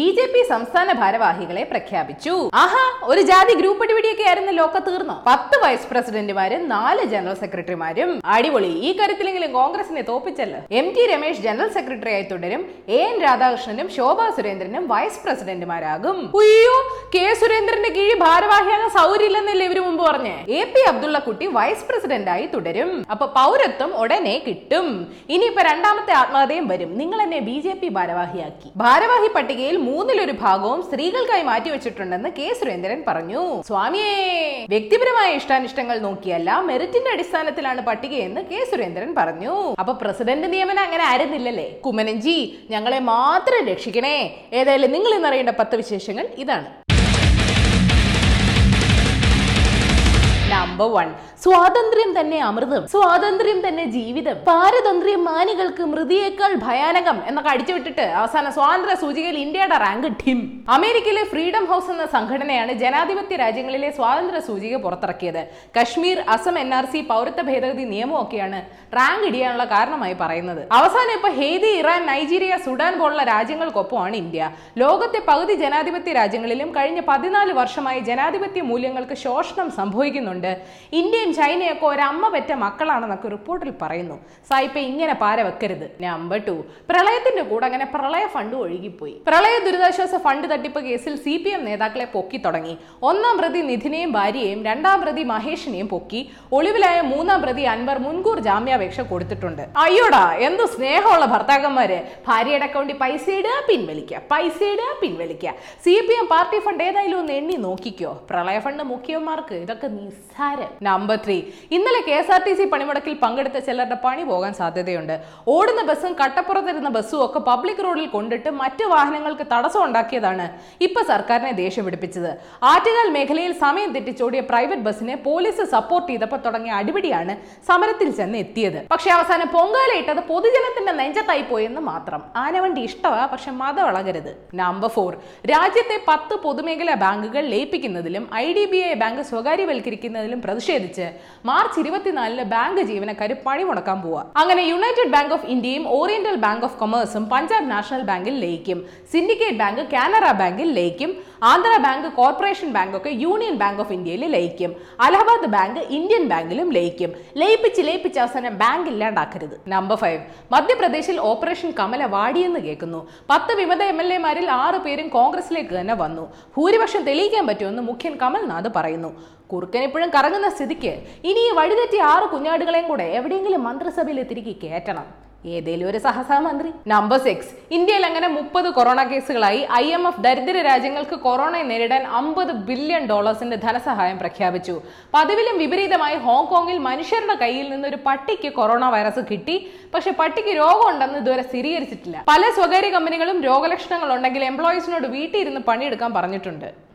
B J P സംസ്ഥാന ഭാരവാഹികളെ പ്രഖ്യാപിച്ചു. ആഹാ ഒരു ജാതി ഗ്രൂപ്പ് അടിപിടിയൊക്കെ ആയിരുന്നു ലോക്ക തീർന്നു? പത്ത് വൈസ് പ്രസിഡന്റുമാരും നാല് ജനറൽ സെക്രട്ടറിമാരും. അടിപൊളി. ഈ കാര്യത്തിലെങ്കിലും കോൺഗ്രസിനെ തോപ്പിച്ചല്ലോ. M T Ramesh general secretary ആയി തുടരും. എ എൻ രാധാകൃഷ്ണനും ശോഭാ സുരേന്ദ്രനും വൈസ് പ്രസിഡന്റുമാരാകും. ഉയ്യോ കെ സുരേന്ദ്രന്റെ കീഴിൽ ഭാരവാഹിയാകാൻ സൗകര്യമില്ലെന്നല്ലേ ഇവർ മുമ്പ് പറഞ്ഞേ? എ പി അബ്ദുള്ള കുട്ടി വൈസ് പ്രസിഡന്റായി തുടരും. അപ്പൊ പൗരത്വം ഉടനെ കിട്ടും. ഇനിയിപ്പോ രണ്ടാമത്തെ ആത്മഹത്യയും വരും. നിങ്ങൾ എന്നെ ബി ജെ പി ഭാരവാഹിയാക്കി. ഭാരവാഹി പട്ടികയിൽ മൂന്നിലൊരു ഭാഗവും സ്ത്രീകൾക്കായി മാറ്റിവെച്ചിട്ടുണ്ടെന്ന് കെ സുരേന്ദ്രൻ പറഞ്ഞു. സ്വാമിയേ വ്യക്തിപരമായ ഇഷ്ടാനിഷ്ടങ്ങൾ നോക്കിയല്ല മെറിറ്റിന്റെ അടിസ്ഥാനത്തിലാണ് പട്ടികയെന്ന് കെ സുരേന്ദ്രൻ പറഞ്ഞു. അപ്പൊ പ്രസിഡന്റ് നിയമനം അങ്ങനെ ആയിരുന്നില്ലല്ലേ? കുമ്മനഞ്ചി ഞങ്ങളെ മാത്രം രക്ഷിക്കണേ. ഏതായാലും നിങ്ങൾ ഇന്നറിയേണ്ട പത്ത് വിശേഷങ്ങൾ ഇതാണ്. നമ്പർ വൺ സ്വാതന്ത്ര്യം തന്നെ അമൃതം സ്വാതന്ത്ര്യം തന്നെ ജീവിതം പാരതന്ത്ര്യം മാനികൾക്ക് മൃതിയേക്കാൾ ഭയാനകം എന്നൊക്കെ അടിച്ചുവിട്ടിട്ട് അവസാന സ്വാതന്ത്ര്യ സൂചികയിൽ ഇന്ത്യയുടെ റാങ്ക് ടിം. അമേരിക്കയിലെ ഫ്രീഡം ഹൗസ് എന്ന സംഘടനയാണ് ജനാധിപത്യ രാജ്യങ്ങളിലെ സ്വാതന്ത്ര്യ സൂചിക പുറത്തിറക്കിയത്. Kashmir Assam N R C പൗരത്വ ഭേദഗതി നിയമമൊക്കെയാണ് റാങ്ക് ഇടിയാനുള്ള കാരണമായി പറയുന്നത്. അവസാനം ഇപ്പൊ ഹെയ്തി ഇറാൻ നൈജീരിയ സുഡാൻ പോലുള്ള രാജ്യങ്ങൾക്കൊപ്പമാണ് ഇന്ത്യ. ലോകത്തെ പകുതി ജനാധിപത്യ രാജ്യങ്ങളിലും കഴിഞ്ഞ പതിനാല് വർഷമായി ജനാധിപത്യ മൂല്യങ്ങൾക്ക് ശോഷണം സംഭവിക്കുന്നുണ്ട്. ഇന്ത്യയും ചൈനയൊക്കെ ഒരമ്മ പെറ്റ മക്കളാണെന്നൊക്കെ റിപ്പോർട്ടിൽ പറയുന്നു. സായിപ്പ ഇങ്ങനെ പാര വെക്കരുത്. നമ്പർ ടു പ്രളയത്തിന്റെ കൂടെ അങ്ങനെ പ്രളയ ഫണ്ട് ഒഴുകിപ്പോയി. പ്രളയ ദുരിതാശ്വാസ ഫണ്ട് തട്ടിപ്പ് കേസിൽ സി പി എം നേതാക്കളെ പൊക്കി തുടങ്ങി. ഒന്നാം പ്രതി നിധിനെയും ഭാര്യയെയും രണ്ടാം പ്രതി മഹേഷിനെയും പൊക്കി ഒളിവിലായ മൂന്നാം പ്രതി അൻവർ മുൻകൂർ ജാമ്യാപേക്ഷ കൊടുത്തിട്ടുണ്ട്. അയ്യോടാ എന്ത് സ്നേഹമുള്ള ഭർത്താക്കന്മാര്. ഭാര്യയുടെ അക്കൗണ്ടിൽ പൈസ ഇടുക പിൻവലിക്ക. പൈസ ഇടുക പിൻവലിക്ക. C P M party fund ഏതായാലും ഒന്ന് എണ്ണി നോക്കിക്കോ. പ്രളയ ഫണ്ട് മുഖ്യന്മാർക്ക് ഇതൊക്കെ നിസ്സാരം നമ്പർ ത്രീ ഇന്നലെ K S R T C പണിമുടക്കിൽ പങ്കെടുത്ത ചിലരുടെ പണി പോകാൻ സാധ്യതയുണ്ട്. ഓടുന്ന ബസ്സും കട്ടപ്പുറത്തിരുന്ന ബസ്സും ഒക്കെ പബ്ലിക് റോഡിൽ കൊണ്ടിട്ട് മറ്റു വാഹനങ്ങൾക്ക് തടസ്സം ഉണ്ടാക്കിയതാണ് ഇപ്പൊ സർക്കാരിനെ ദേഷ്യം പിടിപ്പിച്ചത്. ആറ്റുകാൽ മേഖലയിൽ സമയം തെറ്റിച്ചോടിയ പ്രൈവറ്റ് ബസ്സിനെ പോലീസ് സപ്പോർട്ട് ചെയ്തപ്പോൾ തുടങ്ങിയ അടിപിടിയാണ് സമരത്തിൽ ചെന്ന് എത്തിയത് പക്ഷെ അവസാനം പൊങ്കാലയിട്ടത് പൊതുജനത്തിന്റെ നെഞ്ചത്തായി പോയെന്ന് മാത്രം. ആനവണ്ടി ഇഷ്ടമാ പക്ഷെ മതം ഇളകരുത് നമ്പർ ഫോർ രാജ്യത്തെ പത്ത് പൊതുമേഖലാ ബാങ്കുകൾ ലയിപ്പിക്കുന്നതിലും I D B I bank സ്വകാര്യവൽക്കരിക്കുന്നതിലും പ്രതിഷേധിച്ച് മാർച്ച് ഇരുപത്തിനാലിന് ബാങ്ക് ജീവനക്കാർ പണിമുടക്കാൻ പോവുക. അങ്ങനെ യുണൈറ്റഡ് ബാങ്ക് ഓഫ് ഇന്ത്യയും ഓറിയന്റൽ ബാങ്ക് ഓഫ് കൊമേഴ്സും പഞ്ചാബ് നാഷണൽ ബാങ്കിൽ ലയിക്കും. സിൻഡിക്കേറ്റ് ബാങ്ക് കാനറ ബാങ്കിൽ ലയിക്കും. ആന്ധ്ര ബാങ്ക് കോർപ്പറേഷൻ ബാങ്ക് ഒക്കെ യൂണിയൻ ബാങ്ക് ഓഫ് ഇന്ത്യയിൽ ലയിക്കും. അലഹബാദ് ബാങ്ക് ഇന്ത്യൻ ബാങ്കിലും ലയിക്കും. ലയിപ്പിച്ച് ലയിപ്പിച്ച് അവസാനം ബാങ്ക് ഇല്ലാണ്ടാക്കരുത്. നമ്പർ ഫൈവ് മധ്യപ്രദേശിൽ ഓപ്പറേഷൻ കമല വാടിയെന്ന് കേൾക്കുന്നു. പത്ത് വിമത എം എൽ എമാരിൽ ആറ് പേരും കോൺഗ്രസിലേക്ക് തന്നെ വന്നു. ഭൂരിപക്ഷം തെളിയിക്കാൻ പറ്റുമെന്ന് മുഖ്യൻ കമൽനാഥ് പറയുന്നു. കുറുക്കൻ ഇപ്പോഴും കറങ്ങുന്ന സ്ഥിതിക്ക് ഇനി ഈ ആറ് കുഞ്ഞാടുകളെയും കൂടെ എവിടെയെങ്കിലും മന്ത്രിസഭയിൽ തിരികെ കയറ്റണം ഏതേലും ഒരു സഹസഹമന്ത്രി നമ്പർ സിക്സ് ഇന്ത്യയിൽ അങ്ങനെ മുപ്പത് കൊറോണ കേസുകളായി ഐ എം എഫ് ദരിദ്ര രാജ്യങ്ങൾക്ക് കൊറോണയെ നേരിടാൻ അമ്പത് ബില്യൺ ഡോളേഴ്സിന്റെ ധനസഹായം പ്രഖ്യാപിച്ചു. പതിവിലും വിപരീതമായി ഹോങ്കോങ്ങിൽ മനുഷ്യരുടെ കയ്യിൽ നിന്ന് ഒരു പട്ടിക്ക് കൊറോണ വൈറസ് കിട്ടി. പക്ഷെ പട്ടിക്ക് രോഗമുണ്ടെന്ന് ഇതുവരെ സ്ഥിരീകരിച്ചിട്ടില്ല. പല സ്വകാര്യ കമ്പനികളും രോഗലക്ഷണങ്ങൾ ഉണ്ടെങ്കിൽ എംപ്ലോയീസിനോട് വീട്ടിൽ ഇരുന്ന് പണിയെടുക്കാൻ പറഞ്ഞിട്ടുണ്ട്.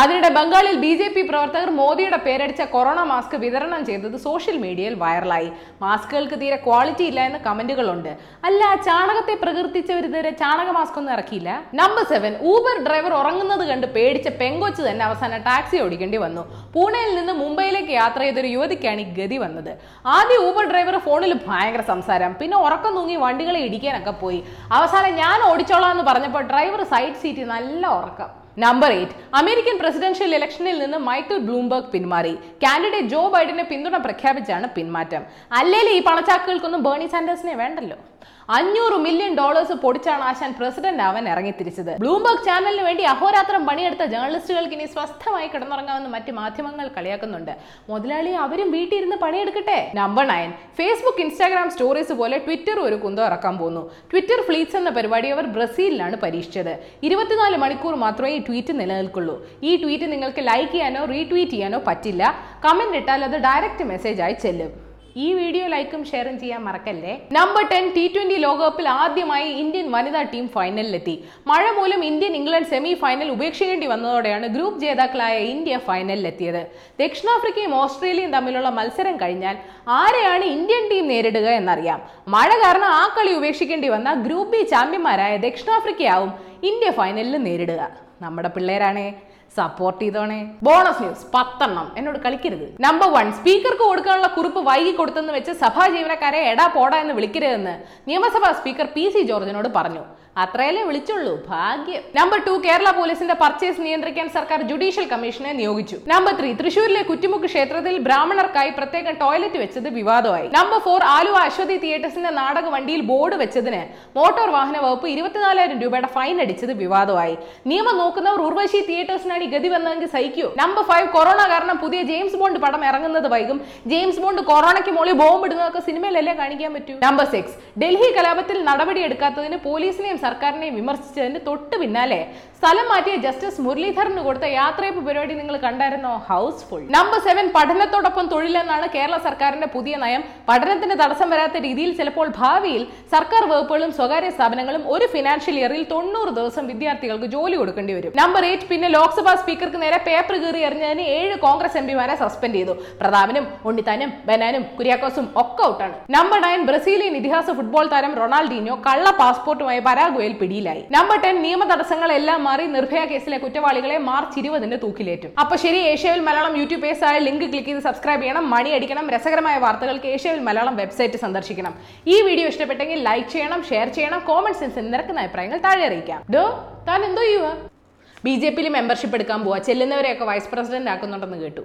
അതിനിടെ ബംഗാളിൽ ബി ജെ പി പ്രവർത്തകർ മോദിയുടെ പേരടിച്ച കൊറോണ മാസ്ക് വിതരണം ചെയ്തത് സോഷ്യൽ മീഡിയയിൽ വൈറലായി. മാസ്കുകൾക്ക് തീരെ ക്വാളിറ്റി ഇല്ല എന്ന കമന്റുകളുണ്ട്. അല്ല ചാണകത്തെ പ്രകീർത്തിച്ചവർ ഇതുവരെ ചാണക മാസ്ക് ഒന്നും ഇറക്കിയില്ല? നമ്പർ സെവൻ ഊബർ ഡ്രൈവർ ഉറങ്ങുന്നത് കണ്ട് പേടിച്ച പെങ്കൊച്ച് തന്നെ അവസാനം ടാക്സി ഓടിക്കേണ്ടി വന്നു. പൂനെയിൽ നിന്ന് മുംബൈയിലേക്ക് യാത്ര ചെയ്തൊരു യുവതിക്കാണ് ഈ ഗതി വന്നത്. ആദ്യം ഊബർ ഡ്രൈവർ ഫോണിൽ ഭയങ്കര സംസാരം പിന്നെ ഉറക്കം തൂങ്ങി വണ്ടികളെ ഇടിക്കാനൊക്കെ പോയി. അവസാനം ഞാൻ ഓടിച്ചോളാം എന്ന് പറഞ്ഞപ്പോൾ ഡ്രൈവർ സൈഡ് സീറ്റിൽ നല്ല ഉറക്കം. നമ്പർ എയ്റ്റ് അമേരിക്കൻ പ്രസിഡൻഷ്യൽ ഇലക്ഷനിൽ നിന്ന് മൈക്കിൾ ബ്ലൂംബർഗ് പിന്മാറി. കാൻഡിഡേറ്റ് ജോ ബൈഡനെ പിന്തുണ പ്രഖ്യാപിച്ചാണ് പിന്മാറ്റം. അല്ലേലും ഈ പണച്ചാക്കുകൾക്കൊന്നും ബേണി സാൻഡേഴ്സിനെ വേണ്ടല്ലോ? അഞ്ഞൂറ് മില്യൺ ഡോളേഴ്സ് പൊടിച്ചാണ് ആശാൻ പ്രസിഡന്റ് ആവാൻ ഇറങ്ങിത്തിരിച്ചത്. ബ്ലൂംബർഗ് ചാനലിന് വേണ്ടി അഹോരാത്രം പണിയെടുത്ത ജേർണലിസ്റ്റുകൾക്ക് ഇനി സ്വസ്ഥമായി കിടന്നുറങ്ങാമെന്ന് മറ്റ് മാധ്യമങ്ങൾ കളിയാക്കുന്നുണ്ട്. മുതലാളി അവരും വീട്ടിൽ ഇരുന്ന് പണിയെടുക്കട്ടെ? Number nine Facebook Instagram stories പോലെ ട്വിറ്റർ ഒരു കുന്തം ഇറക്കാൻ പോകുന്നു ട്വിറ്റർ ഫ്ലീറ്റ്സ് എന്ന പരിപാടി അവർ ബ്രസീലിലാണ് പരീക്ഷിച്ചത്. ഇരുപത്തിനാല് മണിക്കൂർ മാത്രമേ ഈ ട്വീറ്റ് നിലനിൽക്കുള്ളൂ. ഈ ട്വീറ്റ് നിങ്ങൾക്ക് ലൈക്ക് ചെയ്യാനോ റീട്വീറ്റ് ചെയ്യാനോ പറ്റില്ല. കമന്റ് ഇട്ടാൽ അത് ഡയറക്റ്റ് മെസ്സേജ് ആയി ചെല്ലും. ഈ വീഡിയോ ലൈക്കും ഷെയറും ചെയ്യാൻ മറക്കല്ലേ? നമ്പർ ടെൻ ടി ട്വന്റി ലോകകപ്പിൽ ആദ്യമായി ഇന്ത്യൻ വനിതാ ടീം ഫൈനലിലെത്തി. മഴ മൂലം ഇന്ത്യൻ ഇംഗ്ലണ്ട് സെമി ഫൈനൽ ഉപേക്ഷിക്കേണ്ടി വന്നതോടെയാണ് ഗ്രൂപ്പ് ജേതാക്കളായ ഇന്ത്യ ഫൈനലിലെത്തിയത്. ദക്ഷിണാഫ്രിക്കയും ഓസ്ട്രേലിയയും തമ്മിലുള്ള മത്സരം കഴിഞ്ഞാൽ ആരെയാണ് ഇന്ത്യൻ ടീം നേരിടുക എന്നറിയാം. മഴ കാരണം ആ കളി ഉപേക്ഷിക്കേണ്ടി വന്ന ഗ്രൂപ്പ് ബി ചാമ്പ്യന്മാരായ ദക്ഷിണാഫ്രിക്കയാവും ഇന്ത്യ ഫൈനലിൽ നേരിടുക. നമ്മുടെ പിള്ളേരാണേ സപ്പോർട്ട് ചെയ്തോണേ ബോണസ് ന്യൂസ് പത്തെണ്ണം. എന്നോട് കളിക്കരുത്. നമ്പർ വൺ സ്പീക്കർക്ക് കൊടുക്കാനുള്ള കുറിപ്പ് വൈകി കൊടുത്തെന്ന് വെച്ച് സഭാ ജീവനക്കാരെ എടാ പോടാ എന്ന് വിളിക്കരുതെന്ന് നിയമസഭാ സ്പീക്കർ പി സി ജോർജിനോട് പറഞ്ഞു. അത്രയല്ലേ വിളിച്ചുള്ളൂ. ഭാഗ്യം. നമ്പർ ടു കേരള പോലീസിന്റെ പർച്ചേസ് നിയന്ത്രിക്കാൻ സർക്കാർ ജുഡീഷ്യൽ കമ്മീഷനെ നിയോഗിച്ചു. നമ്പർ ത്രീ തൃശൂരിലെ കുറ്റിമുക്ക് ക്ഷേത്രത്തിൽ ബ്രാഹ്മണർക്കായി പ്രത്യേകം ടോയ്ലറ്റ് വെച്ചത് വിവാദമായി. നമ്പർ ഫോർ ആലുവ അശ്വതി തിയേറ്റേഴ്സിന്റെ നാടക വണ്ടിയിൽ ബോർഡ് വെച്ചതിന് മോട്ടോർ വാഹന വകുപ്പ് ഇരുപത്തിനാലായിരം രൂപയുടെ ഫൈൻ അടിച്ചത് വിവാദമായി. നിയമം നോക്കുന്നവർ ഉർവശി തിയേറ്റേഴ്സിനാണ് ഈ ഗതി വന്നതെങ്കിൽ സഹിക്കൂ. നമ്പർ ഫൈവ് കൊറോണ കാരണം പുതിയ ജെയിംസ് ബോണ്ട് പടം ഇറങ്ങുന്നത് വൈകും. ജെയിംസ് ബോണ്ട് കൊറോണയ്ക്ക് മുകളിൽ ബോംബ് ഇടുന്നതൊക്കെ സിനിമയിലല്ലേ കാണിക്കാൻ പറ്റൂ? നമ്പർ സിക്സ് ഡൽഹി കലാപത്തിൽ നടപടിയെടുക്കാത്തതിന് പോലീസിനെയും സർക്കാരിനെയും വിമർശിച്ചതിന് തൊട്ട് പിന്നാലെ സ്ഥലം മാറ്റിയ ജസ്റ്റിസ് മുരളീധരന് കൊടുത്ത യാത്രയപ്പ് പരിപാടി നിങ്ങൾ കണ്ടായിരുന്നോ? ഹൗസ്ഫുൾ. നമ്പർ സെവൻ പഠനത്തോടൊപ്പം തൊഴിലെന്നാണ് കേരള സർക്കാരിന്റെ പുതിയ നയം. പഠനത്തിന് തടസ്സം വരാത്ത രീതിയിൽ ചിലപ്പോൾ ഭാവിയിൽ സർക്കാർ വകുപ്പുകളും സ്വകാര്യ സ്ഥാപനങ്ങളും ഒരു ഫിനാൻഷ്യൽ ഇയറിൽ തൊണ്ണൂറ് ദിവസം വിദ്യാർത്ഥികൾക്ക് ജോലി കൊടുക്കേണ്ടി വരും. നമ്പർ എയ്റ്റ് പിന്നെ ലോക്സഭാ സ്പീക്കർക്ക് നേരെ പേപ്പർ കീറി എറിഞ്ഞതിന് ഏഴ് കോൺഗ്രസ് എംപിമാരെ സസ്പെൻഡ് ചെയ്തു. പ്രതാപനും ഉണ്ണിത്താനും ബനാനും കുര്യാക്കോസും ഒക്കെ ഔട്ടാണ് നമ്പർ നയൻ ബ്രസീലിയൻ ഇതിഹാസ ഫുട്ബോൾ താരം റൊണാൾഡീനോ കള്ള പാസ്പോർട്ടുമായി പരാഗ്വയിൽ പിടിയിലായി. നമ്പർ ടെൻ നിയമ തടസ്സങ്ങളെല്ലാം മാറി നിർഭയ കേസിലെ കുറ്റവാളികളെ മാർച്ച് ഇരുപതിന് തൂക്കിലേറ്റും. അപ്പൊ ശരി ഏഷ്യവിൽ മലയാളം യൂട്യൂബ് പേജ് ആയ ലിങ്ക് ക്ലിക്ക് ചെയ്ത് സബ്സ്ക്രൈബ് ചെയ്യണം മണി അടിക്കണം രസകരമായ വാർത്തകൾക്ക് ഏഷ്യവിൽ മലയാളം വെബ്സൈറ്റ് സന്ദർശിക്കണം. ഈ വീഡിയോ ഇഷ്ടപ്പെട്ടെങ്കിൽ ലൈക്ക് ചെയ്യണം ഷെയർ ചെയ്യണം കോമന്റ് സെൻസിൽ നിരക്കുന്ന അഭിപ്രായങ്ങൾ താഴെ അറിയിക്കാം. ഡോ താൻ എന്തോ ബി ജെ പിയിൽ മെമ്പർഷിപ്പ് എടുക്കാൻ പോവാ ചെല്ലുന്നവരെയൊക്കെ വൈസ് പ്രസിഡന്റ് ആക്കുന്നുണ്ടെന്ന് കേട്ടു.